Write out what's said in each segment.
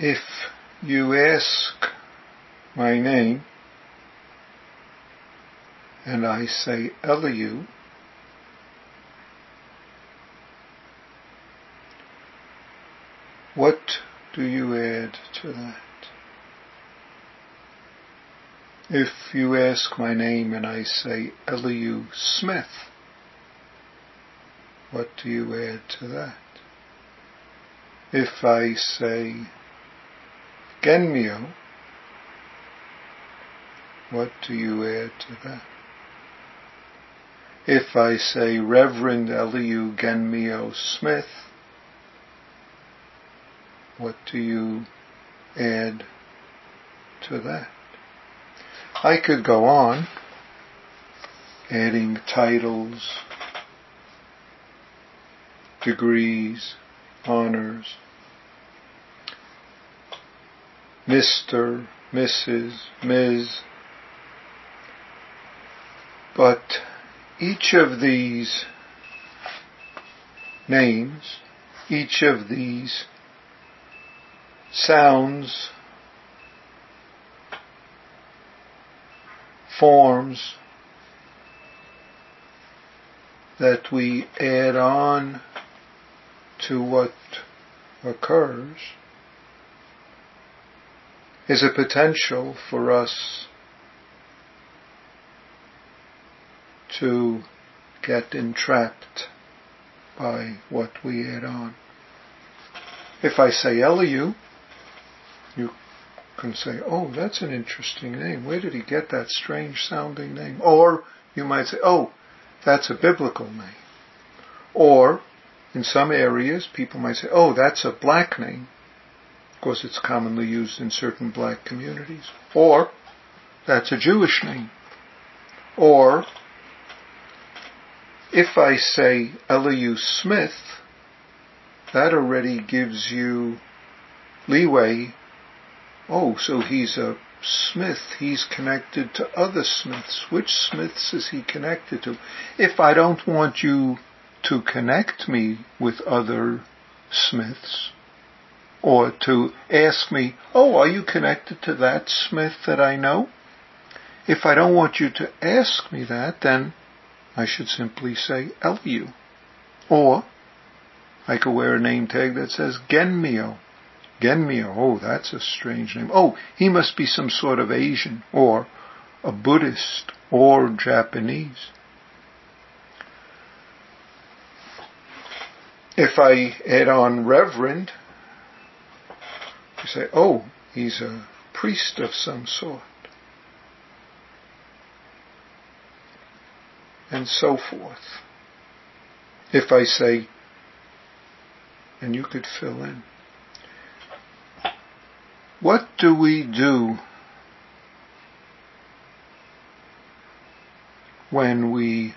If you ask my name and I say Elihu, what do you add to that? If you ask my name and I say Elihu Smith, what do you add to that? If I say Genmyo, what do you add to that? If I say Reverend Elihu Genmyo Smith, what do you add to that? I could go on adding titles, degrees, honors, Mr., Mrs., Ms. But each of these names, each of these sounds, forms that we add on to what occurs is a potential for us to get entrapped by what we add on. If I say Elihu, you can say, oh, that's an interesting name. Where did he get that strange sounding name? Or you might say, oh, that's a biblical name. Or in some areas, people might say, oh, that's a black name. Of course, it's commonly used in certain black communities. Or, that's a Jewish name. Or, if I say Elihu Smith, that already gives you leeway. Oh, so he's a Smith. He's connected to other Smiths. Which Smiths is he connected to? If I don't want you to connect me with other Smiths, or to ask me, oh, are you connected to that Smith that I know? If I don't want you to ask me that, then I should simply say Elihu. Or I could wear a name tag that says Genmyo. Genmyo, oh, that's a strange name. Oh, he must be some sort of Asian or a Buddhist or Japanese. If I add on Reverend, you say, oh, he's a priest of some sort. And so forth. If I say, and you could fill in, what do we do when we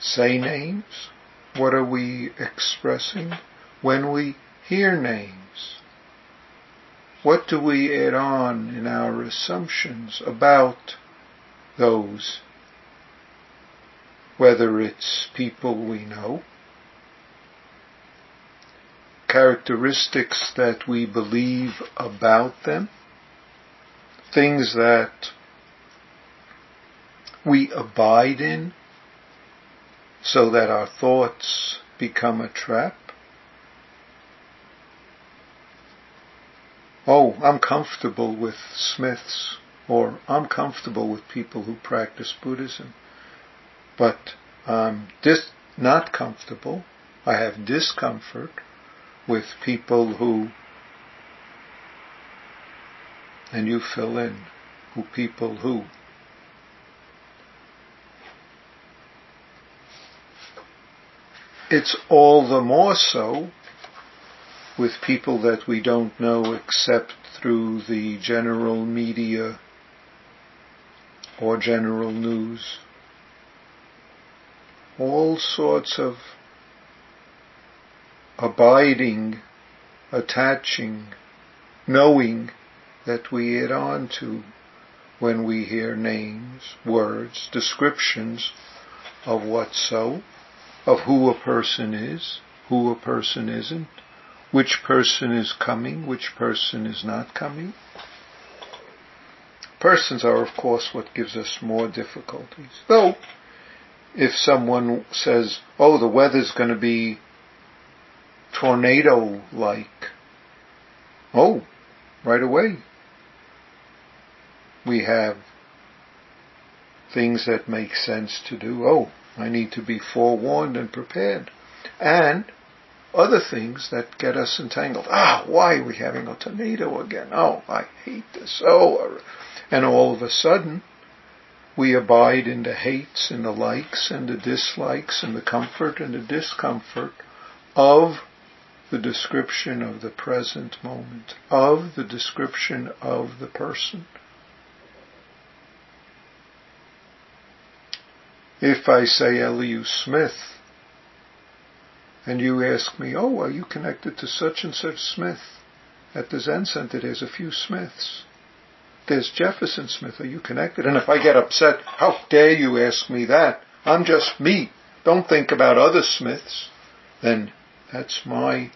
say names? What are we expressing? When we hear names, what do we add on in our assumptions about those? Whether it's people we know, characteristics that we believe about them, things that we abide in so that our thoughts become a trap, oh, I'm comfortable with Smiths, or I'm comfortable with people who practice Buddhism, but I'm dis- not comfortable, I have discomfort with people who, and you fill in, who people who. It's all the more so with people that we don't know except through the general media or general news. All sorts of abiding, attaching, knowing that we add on to when we hear names, words, descriptions of what's so, of who a person is, who a person isn't, which person is coming, which person is not coming. Persons are, of course, what gives us more difficulties. Though, if someone says, oh, the weather's going to be tornado-like, oh, right away, we have things that make sense to do. Oh, I need to be forewarned and prepared. And other things that get us entangled. Ah, why are we having a tornado again? Oh, I hate this. Oh, and all of a sudden, we abide in the hates and the likes and the dislikes and the comfort and the discomfort of the description of the present moment, of the description of the person. If I say Elihu Smith, and you ask me, oh, are you connected to such and such Smith? At the Zen Center there's a few Smiths. There's Jefferson Smith, are you connected? And if I get upset, how dare you ask me that? I'm just me. Don't think about other Smiths. Then that's my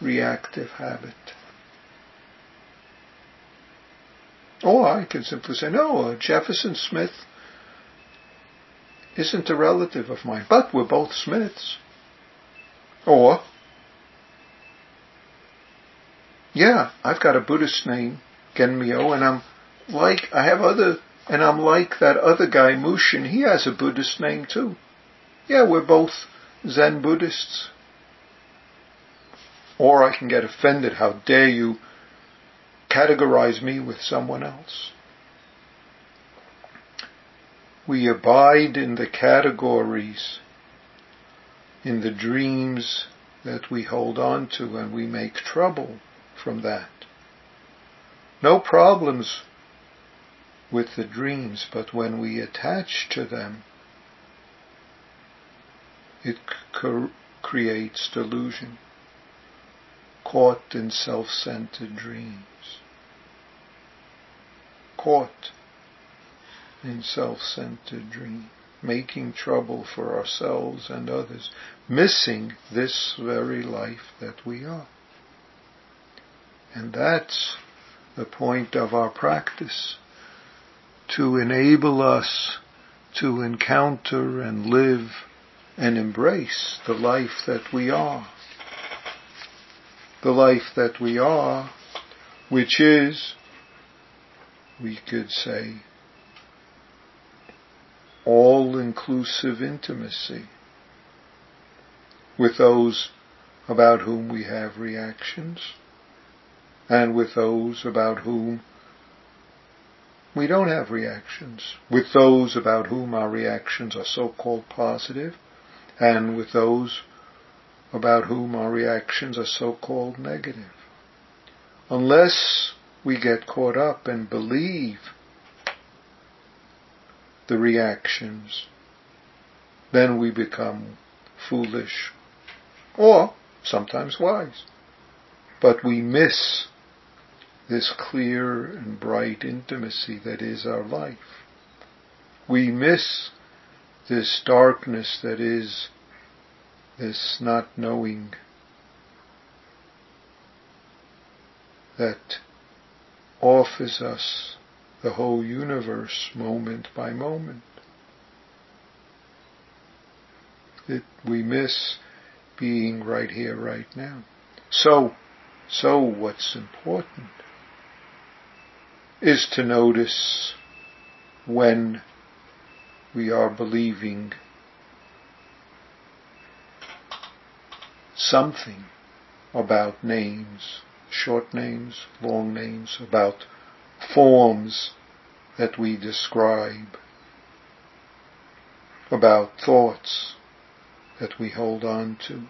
reactive habit. Or I can simply say, no, uh, Jefferson Smith isn't a relative of mine, but we're both Smiths. Or, yeah, I've got a Buddhist name, Genmyo, and I'm like, I have other, and I'm like that other guy, Mushin, he has a Buddhist name too. Yeah, we're both Zen Buddhists. Or I can get offended, how dare you categorize me with someone else. We abide in the categories in the dreams that we hold on to and we make trouble from that. No problems with the dreams, but when we attach to them, it creates delusion, caught in self-centered dreams, caught in self-centered dreams making trouble for ourselves and others, missing this very life that we are. And that's the point of our practice, to enable us to encounter and live and embrace the life that we are. The life that we are, which is, we could say, all-inclusive intimacy with those about whom we have reactions and with those about whom we don't have reactions, with those about whom our reactions are so-called positive and with those about whom our reactions are so-called negative. Unless we get caught up and believe the reactions, then we become foolish or sometimes wise. But we miss this clear and bright intimacy that is our life. We miss this darkness that is this not knowing that offers us the whole universe moment by moment. It, we miss being right here, right now. So, so what's important is to notice when we are believing something about names, short names, long names, about forms that we describe, about thoughts that we hold on to,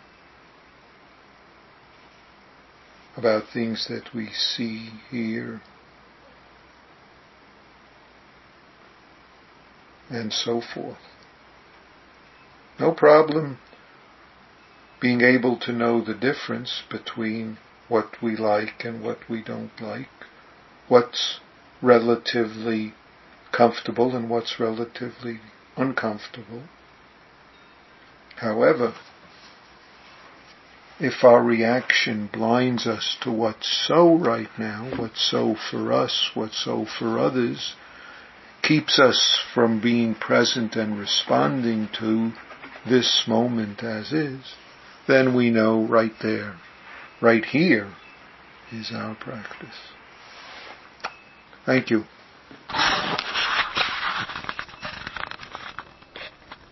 about things that we see, hear, and so forth. No problem being able to know the difference between what we like and what we don't like what's relatively comfortable and what's relatively uncomfortable. However, if our reaction blinds us to what's so right now, what's so for us, what's so for others, keeps us from being present and responding to this moment as is, then we know right there, right here is our practice. Thank you.